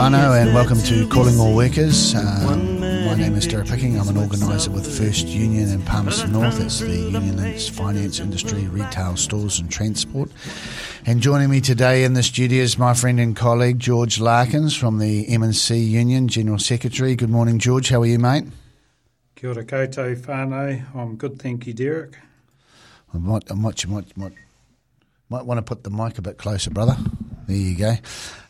Whanau and welcome to Calling All Workers. Uh, my name is Dereck Picking. I'm an organiser with First Union in Palmerston North. It's the union that's finance, industry, retail, stores and transport. And joining me today in the studio is my friend and colleague George Larkins from the M&C Union, General Secretary. Good morning, George. How are you, mate? Kia ora koutou whānau. I'm good, thank you, Dereck. I might, I might, you might, might, might want to put the mic a bit closer, brother. There you go.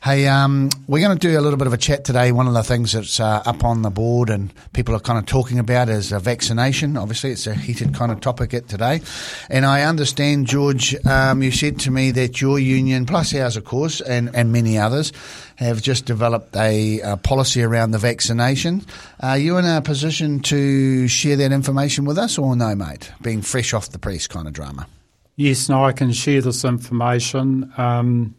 Hey, um, we're going to do a little bit of a chat today. One of the things that's uh, up on the board and people are kind of talking about is vaccination. Obviously, it's a heated kind of topic at today. And I understand, George, um, you said to me that your union, plus ours, of course, and, and many others, have just developed a, a policy around the vaccination. Are you in a position to share that information with us or no, mate? Being fresh off the press kind of drama. Yes, no, I can share this information. Um,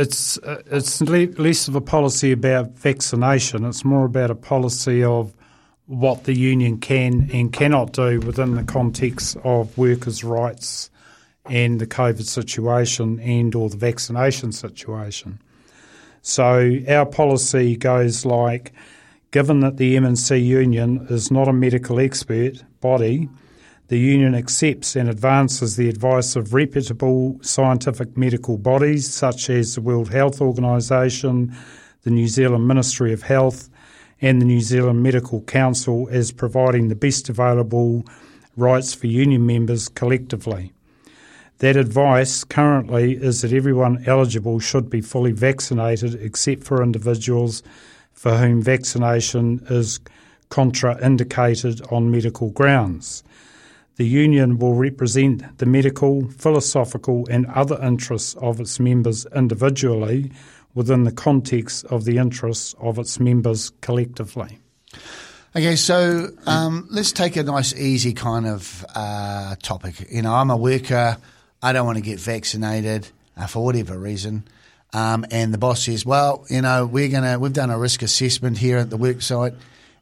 it's uh, it's less of a policy about vaccination. It's more about a policy of what the union can and cannot do within the context of workers' rights and the COVID situation and or the vaccination situation. So our policy goes like, given that the M&C union is not a medical expert body, the union accepts and advances the advice of reputable scientific medical bodies such as the World Health Organization, the New Zealand Ministry of Health, and the New Zealand Medical Council as providing the best available rights for union members collectively. That advice currently is that everyone eligible should be fully vaccinated except for individuals for whom vaccination is contraindicated on medical grounds. The union will represent the medical, philosophical, and other interests of its members individually within the context of the interests of its members collectively. Okay, so um, let's take a nice, easy kind of uh, topic. You know, I'm a worker, I don't want to get vaccinated uh, for whatever reason. Um, and the boss says, well, you know, we're to, we've done a risk assessment here at the work site.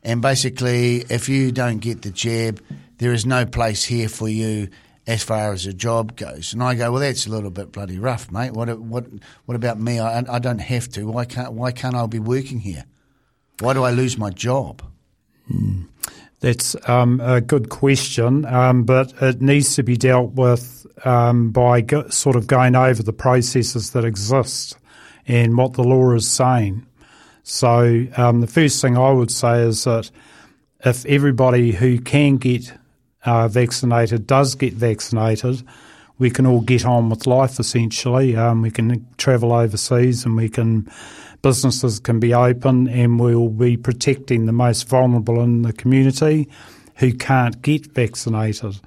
And basically, if you don't get the jab, there is no place here for you as far as a job goes. And I go, well, that's a little bit bloody rough, mate. What what what about me? I, I don't have to. Why can't why can't I be working here? Why do I lose my job? Mm. That's um, a good question, um, but it needs to be dealt with um, by go, sort of going over the processes that exist and what the law is saying. So um, the first thing I would say is that if everybody who can get uh, vaccinated does get vaccinated, we can all get on with life essentially. Um, we can travel overseas and we can, businesses can be open and we'll be protecting the most vulnerable in the community who can't get vaccinated.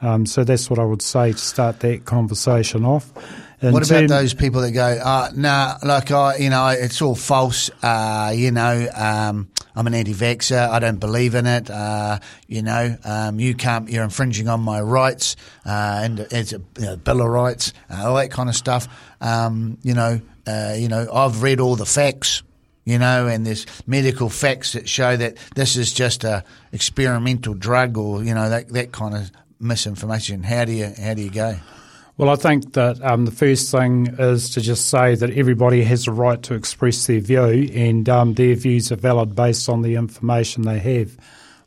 Um, so that's what I would say to start that conversation off. In what about those people that go, uh, nah, like I, you know, it's all false. Uh, you know, um, I'm an anti-vaxxer. I don't believe in it. Uh, you know, um, you can't. You're infringing on my rights, uh, and it's a you know, bill of rights, uh, all that kind of stuff. Um, you know, uh, you know, I've read all the facts. You know, and there's medical facts that show that this is just a experimental drug, or you know that that kind of misinformation. How do you how do you go? Well, I think that um, the first thing is to just say that everybody has a right to express their view, and um, their views are valid based on the information they have.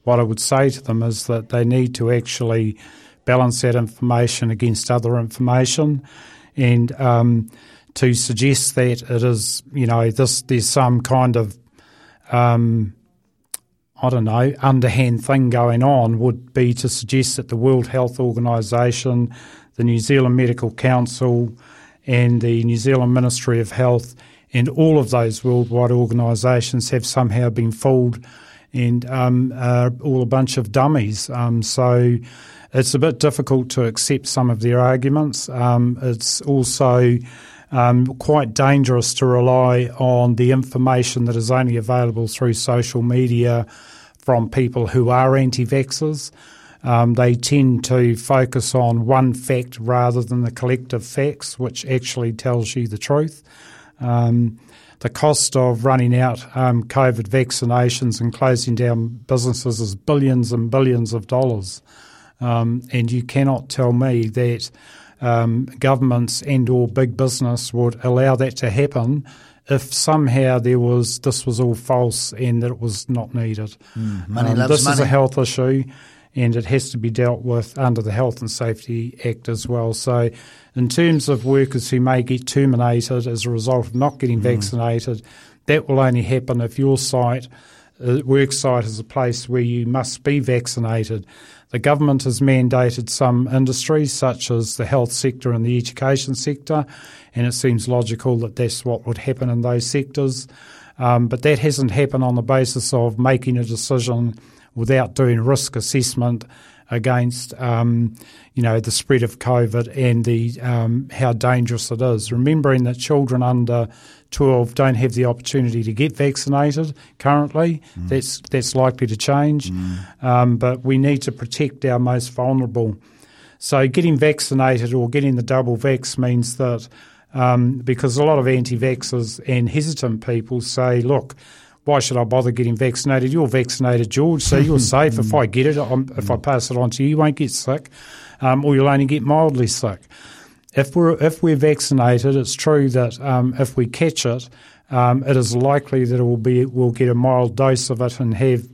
What I would say to them is that they need to actually balance that information against other information, and um, to suggest that it is, you know, this there's some kind of um, I don't know, underhand thing going on would be to suggest that the World Health Organization, the New Zealand Medical Council, and the New Zealand Ministry of Health, and all of those worldwide organisations have somehow been fooled and um, are all a bunch of dummies. Um, so it's a bit difficult to accept some of their arguments. Um, it's also um, quite dangerous to rely on the information that is only available through social media from people who are anti vaxxers. Um, they tend to focus on one fact rather than the collective facts, which actually tells you the truth. Um, the cost of running out um, COVID vaccinations and closing down businesses is billions and billions of dollars. Um, and you cannot tell me that um, governments and or big business would allow that to happen if somehow there was this was all false and that it was not needed. Mm, money um, loves this money. is a health issue and it has to be dealt with under the Health and Safety Act as well. So, in terms of workers who may get terminated as a result of not getting Mm. vaccinated, that will only happen if your site, uh, work site, is a place where you must be vaccinated. The government has mandated some industries, such as the health sector and the education sector, and it seems logical that that's what would happen in those sectors. Um, but that hasn't happened on the basis of making a decision without doing risk assessment against um, you know the spread of COVID and the um, how dangerous it is. Remembering that children under 12 don't have the opportunity to get vaccinated currently. That's that's likely to change, um, but we need to protect our most vulnerable. So getting vaccinated or getting the double vax means that um, because a lot of anti-vaxxers and hesitant people say, look, why should I bother getting vaccinated? You're vaccinated, George, so you're safe. if I get it, I'm, if I pass it on to you, you won't get sick, um, or you'll only get mildly sick. If we're if we're vaccinated, it's true that um, if we catch it, um, it is likely that it will be we'll get a mild dose of it and have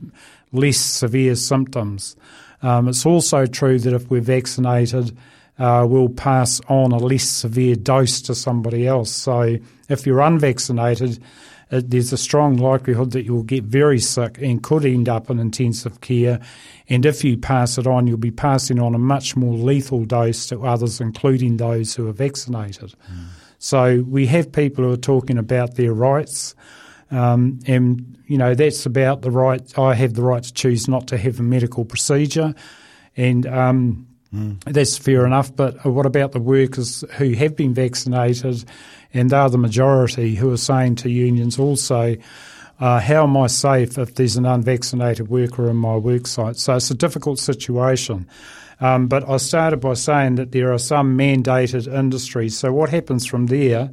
less severe symptoms. Um, it's also true that if we're vaccinated, uh, we'll pass on a less severe dose to somebody else. So if you're unvaccinated, there's a strong likelihood that you'll get very sick and could end up in intensive care. And if you pass it on, you'll be passing on a much more lethal dose to others, including those who are vaccinated. So we have people who are talking about their rights. Um, and, you know, that's about the right, I have the right to choose not to have a medical procedure. And um, that's fair enough. But what about the workers who have been vaccinated and are the majority who are saying to unions also, uh, how am I safe if there's an unvaccinated worker in my work site? So it's a difficult situation. Um, but I started by saying that there are some mandated industries. So what happens from there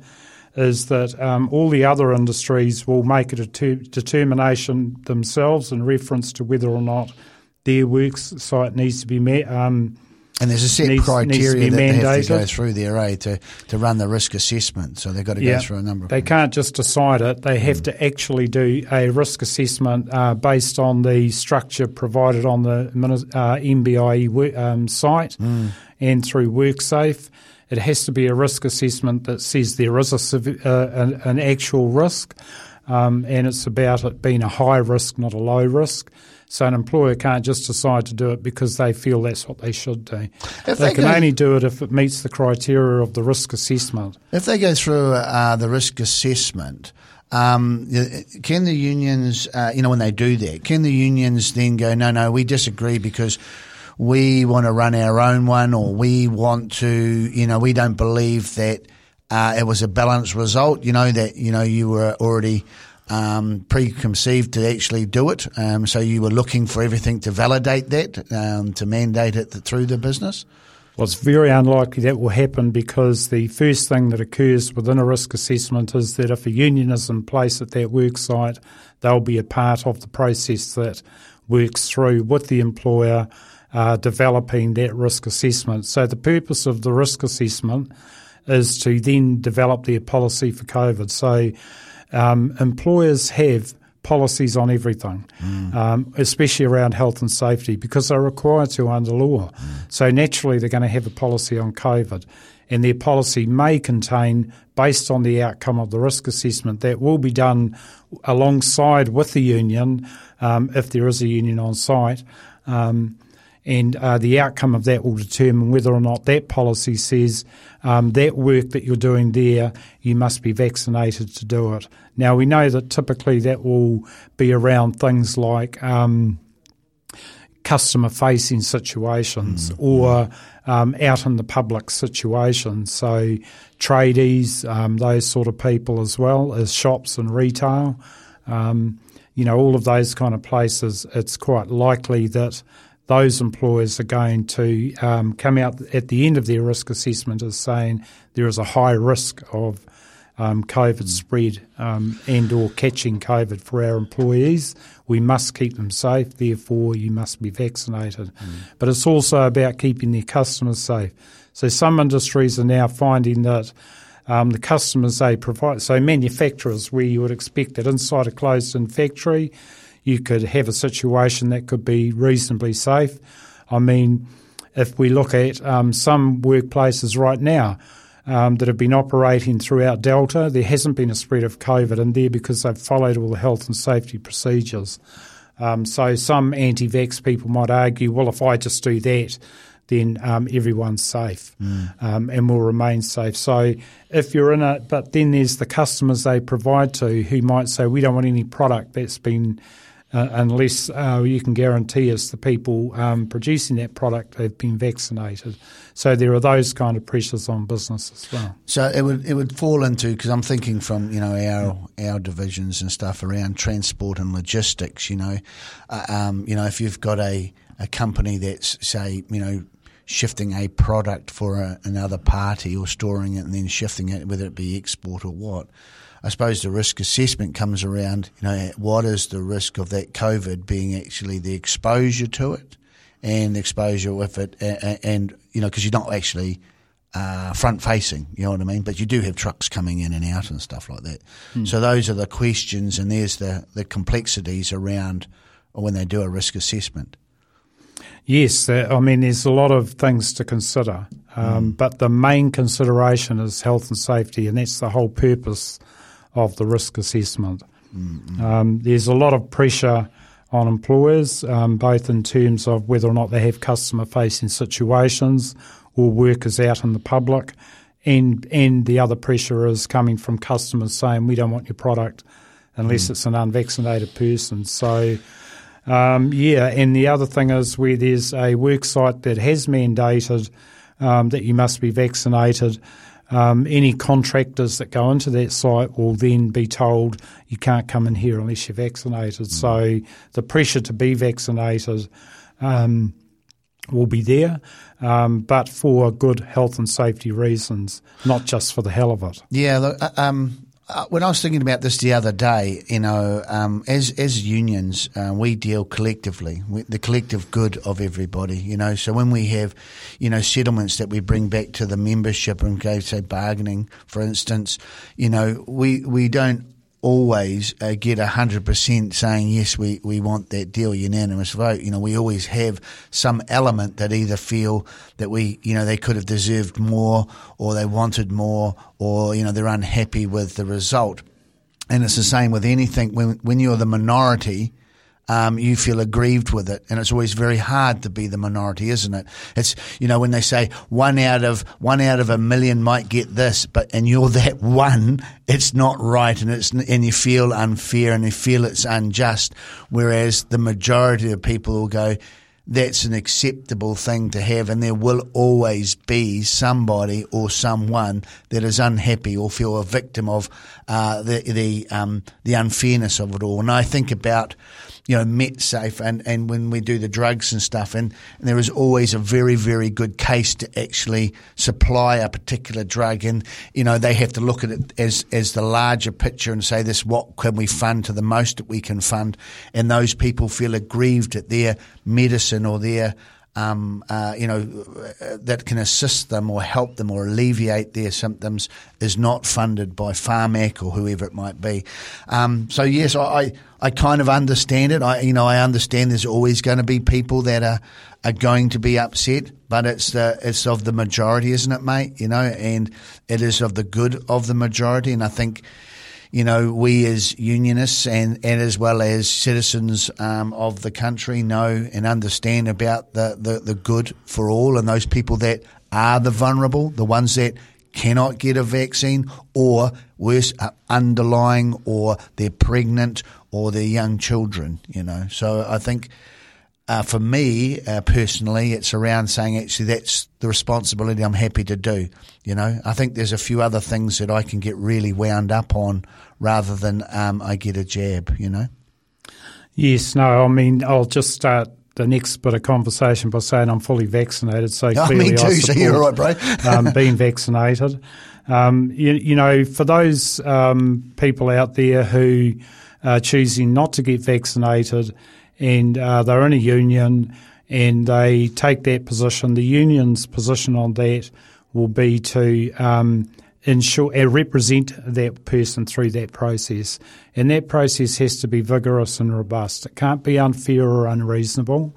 is that um, all the other industries will make a det- determination themselves in reference to whether or not their work site needs to be met. Um, And there's a set needs- needs criteria be that they have to go through there, eh, to, to run the risk assessment. So they've got to go through a number of They can't just decide it. They have to actually do a risk assessment uh, based on the structure provided on the uh, MBIE um, site and through WorkSafe. It has to be a risk assessment that says there is a uh, an, an actual risk, um, and it's about it being a high risk, not a low risk. So an employer can't just decide to do it because they feel that's what they should do. They they can go- only do it if it meets the criteria of the risk assessment. If they go through uh, the risk assessment, um, can the unions, uh, you know, when they do that, can the unions then go, no, no, we disagree because we want to run our own one or we want to, you know, we don't believe that uh, it was a balanced result, you know, that, you know, you were already um, preconceived to actually do it. Um, so you were looking for everything to validate that, um, to mandate it through the business? Well, it's very unlikely that will happen because the first thing that occurs within a risk assessment is that if a union is in place at that work site, they'll be a part of the process that works through with the employer uh, developing that risk assessment. So the purpose of the risk assessment is to then develop their policy for COVID. So um, employers have policies on everything, um, especially around health and safety, because they're required to under law. So naturally, they're going to have a policy on COVID, and their policy may contain, based on the outcome of the risk assessment, that will be done alongside with the union, um, if there is a union on site. Um, and uh, the outcome of that will determine whether or not that policy says um, that work that you're doing there, you must be vaccinated to do it. Now, we know that typically that will be around things like um, customer facing situations mm. or um, out in the public situations. So tradies, um, those sort of people as well as shops and retail. Um, you know, all of those kind of places, it's quite likely that those employers are going to um, come out at the end of their risk assessment as saying there is a high risk of um, COVID spread um, and or catching COVID for our employees. We must keep them safe. Therefore, you must be vaccinated. Mm. But it's also about keeping their customers safe. So some industries are now finding that um, the customers they provide, so manufacturers, where you would expect that inside a closed-in factory, you could have a situation that could be reasonably safe. I mean, if we look at um, some workplaces right now um, that have been operating throughout Delta, there hasn't been a spread of COVID in there because they've followed all the health and safety procedures. Um, so some anti-vax people might argue, well, if I just do that, then um, everyone's safe mm. um, and will remain safe. So if you're in it, but then there's the customers they provide to who might say, we don't want any product that's been uh, unless uh, you can guarantee us the people um, producing that product have been vaccinated. So there are those kind of pressures on business as well. So it would it would fall into because I'm thinking from you know our our divisions and stuff around transport and logistics. You know, uh, um, you know if you've got a a company that's say you know shifting a product for a, another party or storing it and then shifting it, whether it be export or what. I suppose the risk assessment comes around, you know, what is the risk of that COVID being actually the exposure to it and exposure with it, and, and you know, because you're not actually uh, front facing, you know what I mean? But you do have trucks coming in and out and stuff like that. Mm. So those are the questions, and there's the, the complexities around when they do a risk assessment. Yes, I mean, there's a lot of things to consider, um, mm. but the main consideration is health and safety, and that's the whole purpose of the risk assessment. Mm-hmm. Um, there's a lot of pressure on employers, um, both in terms of whether or not they have customer facing situations or workers out in the public. And, and the other pressure is coming from customers saying, we don't want your product unless mm. it's an unvaccinated person. So, um, yeah, and the other thing is where there's a work site that has mandated um, that you must be vaccinated, um, any contractors that go into that site will then be told you can't come in here unless you're vaccinated. Mm. So the pressure to be vaccinated um, will be there, um, but for good health and safety reasons, not just for the hell of it. Yeah, look, uh, when I was thinking about this the other day, you know, um, as as unions, uh, we deal collectively, with the collective good of everybody. You know, so when we have, you know, settlements that we bring back to the membership and go say bargaining, for instance, you know, we we don't always uh, get 100% saying, yes, we, we want that deal, unanimous vote. You know, we always have some element that either feel that we, you know, they could have deserved more or they wanted more or, you know, they're unhappy with the result. And it's the same with anything. When, when you're the minority, um, you feel aggrieved with it. And it's always very hard to be the minority, isn't it? It's, you know, when they say one out of, one out of a million might get this, but, and you're that one, it's not right and it's, and you feel unfair and you feel it's unjust. Whereas the majority of people will go, that's an acceptable thing to have, and there will always be somebody or someone that is unhappy or feel a victim of uh, the the um, the unfairness of it all. And I think about you know, Medsafe and, and when we do the drugs and stuff. And, and, there is always a very, very good case to actually supply a particular drug. And, you know, they have to look at it as, as the larger picture and say this, what can we fund to the most that we can fund? And those people feel aggrieved at their medicine or their um, uh, you know, that can assist them or help them or alleviate their symptoms is not funded by Pharmac or whoever it might be. Um, so yes, I, I kind of understand it. I, you know, I understand there's always going to be people that are, are going to be upset, but it's the, it's of the majority, isn't it, mate? You know, and it is of the good of the majority. And I think, you know, we as unionists and, and as well as citizens um, of the country know and understand about the, the, the good for all and those people that are the vulnerable, the ones that cannot get a vaccine or worse, underlying or they're pregnant or they're young children, you know. So I think uh, for me uh, personally, it's around saying actually that's the responsibility I'm happy to do. You know, I think there's a few other things that I can get really wound up on rather than um, I get a jab. You know. Yes, no, I mean, I'll just start the next bit of conversation by saying I'm fully vaccinated. So clearly me too. I So support, you're right, bro. um, being vaccinated. Um, you, you know, for those um, people out there who are choosing not to get vaccinated and uh, they're in a union and they take that position, the union's position on that will be to um, ensure and represent that person through that process. And that process has to be vigorous and robust. It can't be unfair or unreasonable.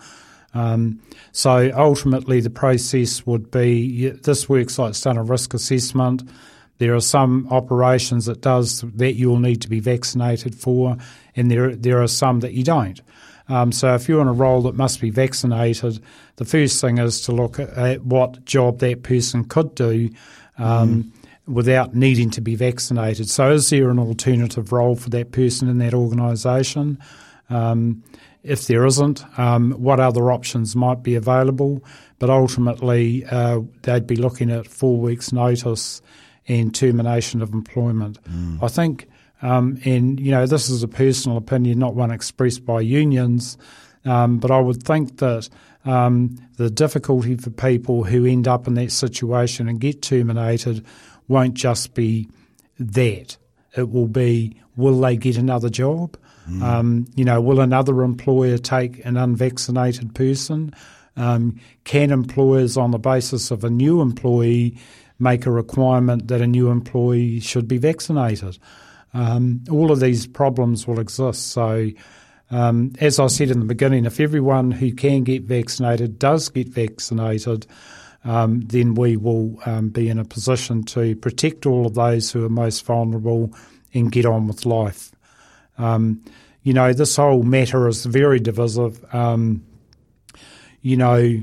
Um, so ultimately, the process would be this works like it's done a risk assessment. There are some operations that does that you'll need to be vaccinated for, and there there are some that you don't. Um, so if you're in a role that must be vaccinated, the first thing is to look at, at what job that person could do. Um, Without needing to be vaccinated. So, is there an alternative role for that person in that organisation? Um, if there isn't, um, what other options might be available? But ultimately, uh, they'd be looking at four weeks' notice and termination of employment. I think, um, and you know, this is a personal opinion, not one expressed by unions, um, but I would think that um, the difficulty for people who end up in that situation and get terminated won't just be that. It will be, will they get another job? Um, you know, will another employer take an unvaccinated person? Um, can employers, on the basis of a new employee, make a requirement that a new employee should be vaccinated? Um, all of these problems will exist. So, um, as I said in the beginning, if everyone who can get vaccinated does get vaccinated, um, then we will um, be in a position to protect all of those who are most vulnerable and get on with life. Um, you know, this whole matter is very divisive. Um, you know,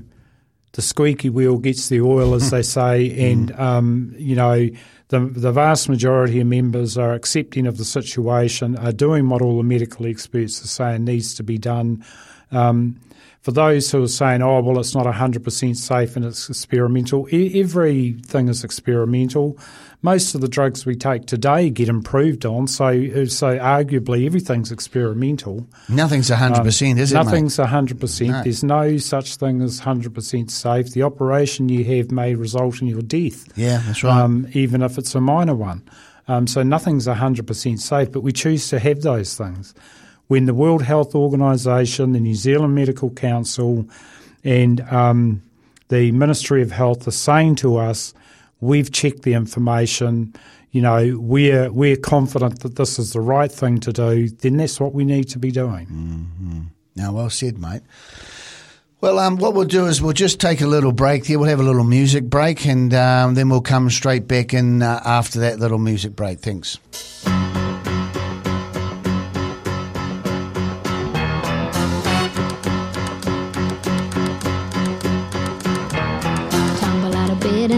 the squeaky wheel gets the oil, as they say, and um, you know, the the vast majority of members are accepting of the situation, are doing what all the medical experts are saying needs to be done. Um, for those who are saying, "Oh, well, it's not hundred percent safe and it's experimental," e- everything is experimental. Most of the drugs we take today get improved on, so so arguably everything's experimental. Nothing's hundred percent, is it? Nothing's hundred percent. No. There's no such thing as hundred percent safe. The operation you have may result in your death, Yeah, that's right. um, even if it's a minor one. Um, so nothing's hundred percent safe, but we choose to have those things. When the World Health Organization, the New Zealand Medical Council, and um, the Ministry of Health are saying to us, we've checked the information. You know, we're we're confident that this is the right thing to do. Then that's what we need to be doing. Now, well said, mate. Well, um, what we'll do is we'll just take a little break here. We'll have a little music break, and um, then we'll come straight back in uh, after that little music break. Thanks.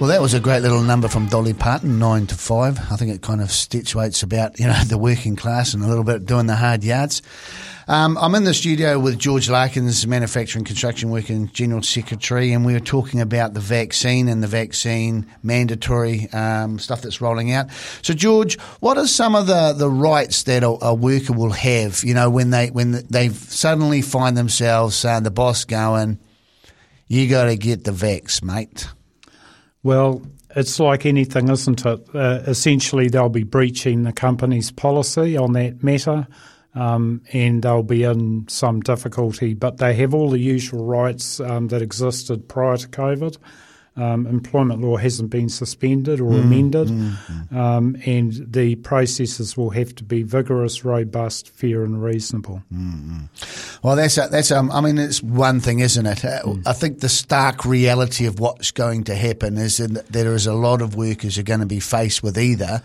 Well, that was a great little number from Dolly Parton, nine to five. I think it kind of statuates about you know the working class and a little bit doing the hard yards. Um, I'm in the studio with George Larkins, manufacturing construction worker and general secretary, and we were talking about the vaccine and the vaccine mandatory um, stuff that's rolling out. So, George, what are some of the, the rights that a, a worker will have? You know, when they when they suddenly find themselves uh, the boss going, "You got to get the vax, mate." Well, it's like anything, isn't it? Uh, essentially, they'll be breaching the company's policy on that matter, um, and they'll be in some difficulty. But they have all the usual rights um, that existed prior to COVID. Um, employment law hasn't been suspended or amended, Um, and the processes will have to be vigorous, robust, fair, and reasonable. Well, that's a, that's um, I mean, it's one thing, isn't it? Uh, I think the stark reality of what's going to happen is that there is a lot of workers who are going to be faced with either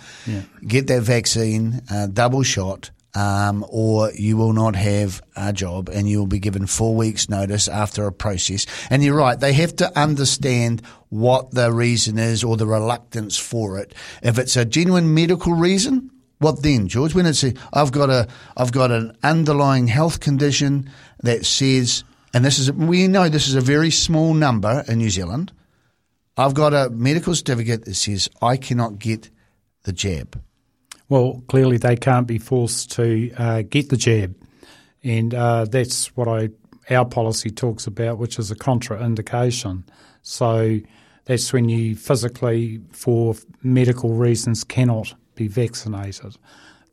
get that vaccine, uh, double shot. Um, or you will not have a job and you will be given four weeks notice after a process. And you're right, they have to understand what the reason is or the reluctance for it. If it's a genuine medical reason, what then, George? When it's a, I've got a, I've got an underlying health condition that says, and this is, we know this is a very small number in New Zealand. I've got a medical certificate that says I cannot get the jab. Well, clearly they can't be forced to uh, get the jab, and uh, that's what I our policy talks about, which is a contraindication. So that's when you physically, for medical reasons, cannot be vaccinated.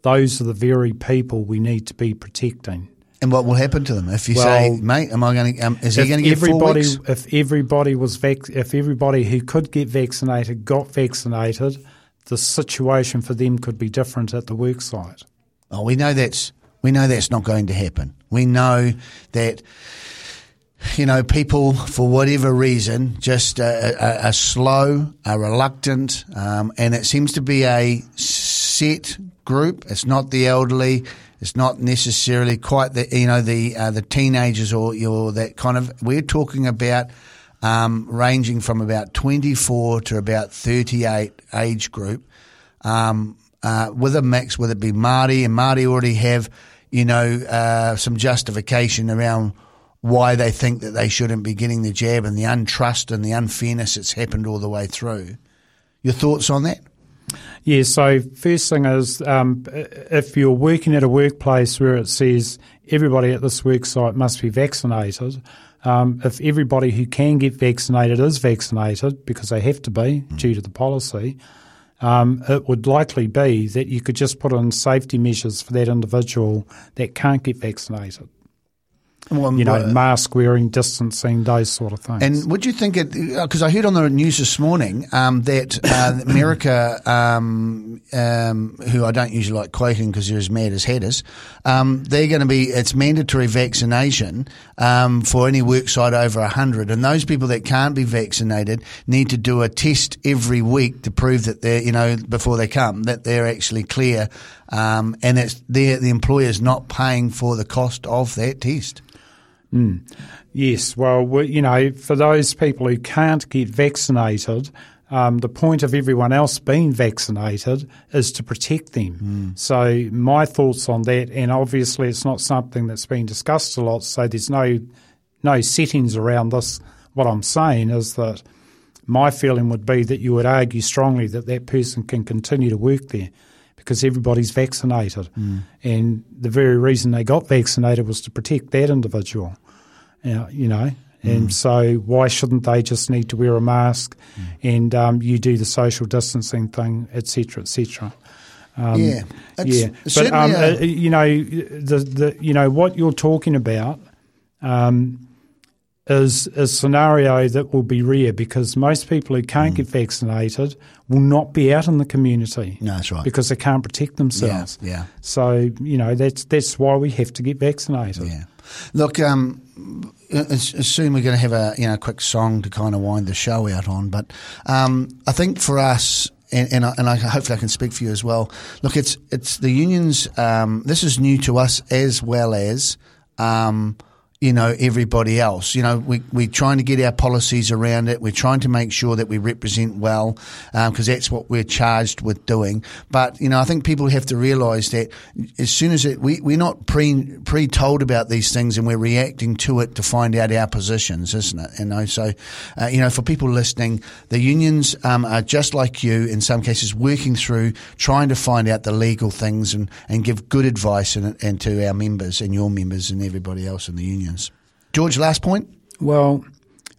Those are the very people we need to be protecting. And what will happen to them if you Well, say, mate, am I going to? Um, is he going to get four weeks? if everybody was vac- if everybody who could get vaccinated got vaccinated, the situation for them could be different at the worksite. Oh, we know that's we know that's not going to happen. We know that you know people for whatever reason just uh, are, are slow, are reluctant, um, and it seems to be a set group. It's not the elderly. It's not necessarily quite the you know the uh, the teenagers or or that kind of. We're talking about. Um, ranging from about 24 to about 38 age group, um, uh, with a mix, whether it be Māori, and Māori already have, you know, uh, some justification around why they think that they shouldn't be getting the jab and the untrust and the unfairness that's happened all the way through. Your thoughts on that? Yeah, so first thing is um, if you're working at a workplace where it says everybody at this work site must be vaccinated, um, if everybody who can get vaccinated is vaccinated, because they have to be due to the policy, um, it would likely be that you could just put in safety measures for that individual that can't get vaccinated. Well, You know, uh, mask wearing, distancing, those sort of things. And would you think it? Because I heard on the news this morning um, that uh, America, um, um, who I don't usually like quoting because they're as mad as hatters, um, they're going to be. It's mandatory vaccination um, for any worksite over hundred, and those people that can't be vaccinated need to do a test every week to prove that they're, you know, before they come that they're actually clear, um, and the the employer's not paying for the cost of that test. Mm. Yes, well, we, you know, for those people who can't get vaccinated, um, the point of everyone else being vaccinated is to protect them. Mm. So my thoughts on that, and obviously it's not something that's been discussed a lot, so there's no no settings around this. What I'm saying is that my feeling would be that you would argue strongly that that person can continue to work there because everybody's vaccinated, mm. and the very reason they got vaccinated was to protect that individual. You know, and so why shouldn't they just need to wear a mask, and um, you do the social distancing thing, etc., etc. Um, yeah, It's- yeah, but um, a- uh, you know the the you know what you're talking about um, is a scenario that will be rare because most people who Mm. can't get vaccinated will not be out in the community. No, that's right. because they can't protect themselves. yeah. So you know that's that's why we have to get vaccinated. Yeah. Look, um, soon we're going to have a you know quick song to kind of wind the show out on, but um, I think for us. And, and, I, and I, hopefully I can speak for you as well. Look, it's it's the unions. Um, this is new to us as well as um, you know everybody else. You know, we we're trying to get our policies around it. We're trying to make sure that we represent well because that's what we're charged with doing. But you know, I think people have to realise that as soon as it, we we're not pre pre told about these things and we're reacting to it to find out our positions, isn't it? You know, so uh, you know, for people listening, the unions um, are just like you in some cases, working through trying to find out the legal things and, and give good advice and, and to our members and your members and everybody else in the George, last point. Well,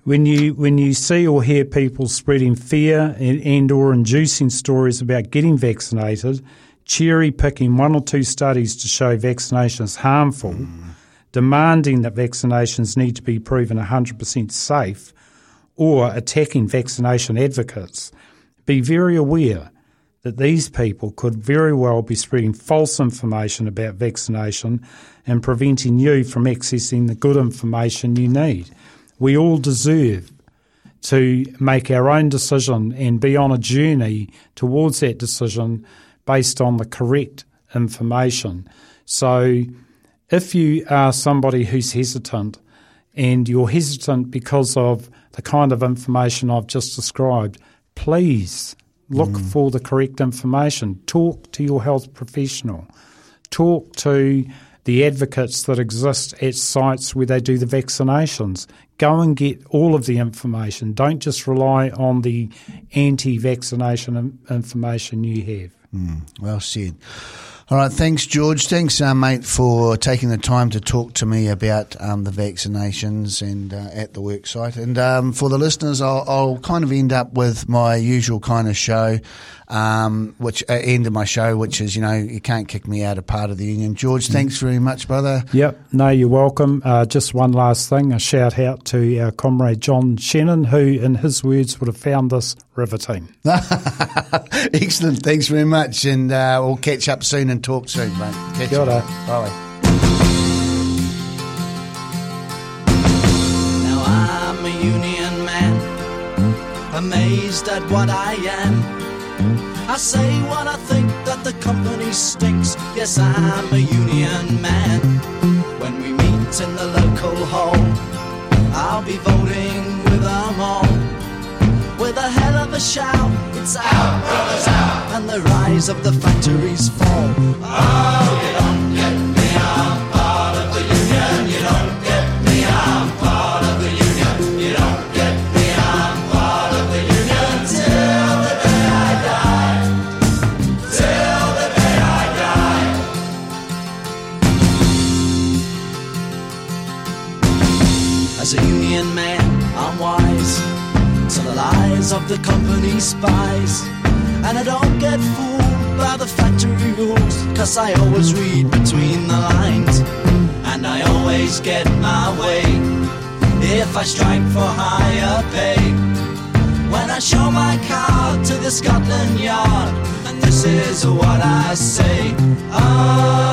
when you when you see or hear people spreading fear and, and or inducing stories about getting vaccinated, cherry picking one or two studies to show vaccination is harmful, demanding that vaccinations need to be proven 100% safe, or attacking vaccination advocates, be very aware that these people could very well be spreading false information about vaccination and preventing you from accessing the good information you need. We all deserve to make our own decision and be on a journey towards that decision based on the correct information. So, if you are somebody who's hesitant and you're hesitant because of the kind of information I've just described, please look mm. for the correct information. Talk to your health professional. Talk to the advocates that exist at sites where they do the vaccinations. Go and get all of the information. Don't just rely on the anti vaccination information you have. Mm, well said. All right, thanks, George. Thanks, uh, mate, for taking the time to talk to me about um, the vaccinations and uh, at the worksite. And um, for the listeners, I'll, I'll, kind of end up with my usual kind of show um, which uh, end of my show, which is you know you can't kick me out of part of the union. George, mm. thanks very much, brother. Yep, no, you're welcome. Uh, just one last thing, a shout out to our comrade John Shannon, who, in his words, would have found this riveting. Excellent, thanks very much, and uh, we'll catch up soon and talk soon, mate. Catch Kia ora. Bye. Now I'm a union man, amazed at what I am. I say what I think that the company stinks. Yes, I'm a union man. When we meet in the local hall, I'll be voting with them all. With a hell of a shout, it's out, brothers, out, and the rise of the factories fall. Oh, you I strike for higher pay. When I show my card to the Scotland Yard, and this is what I say. Oh,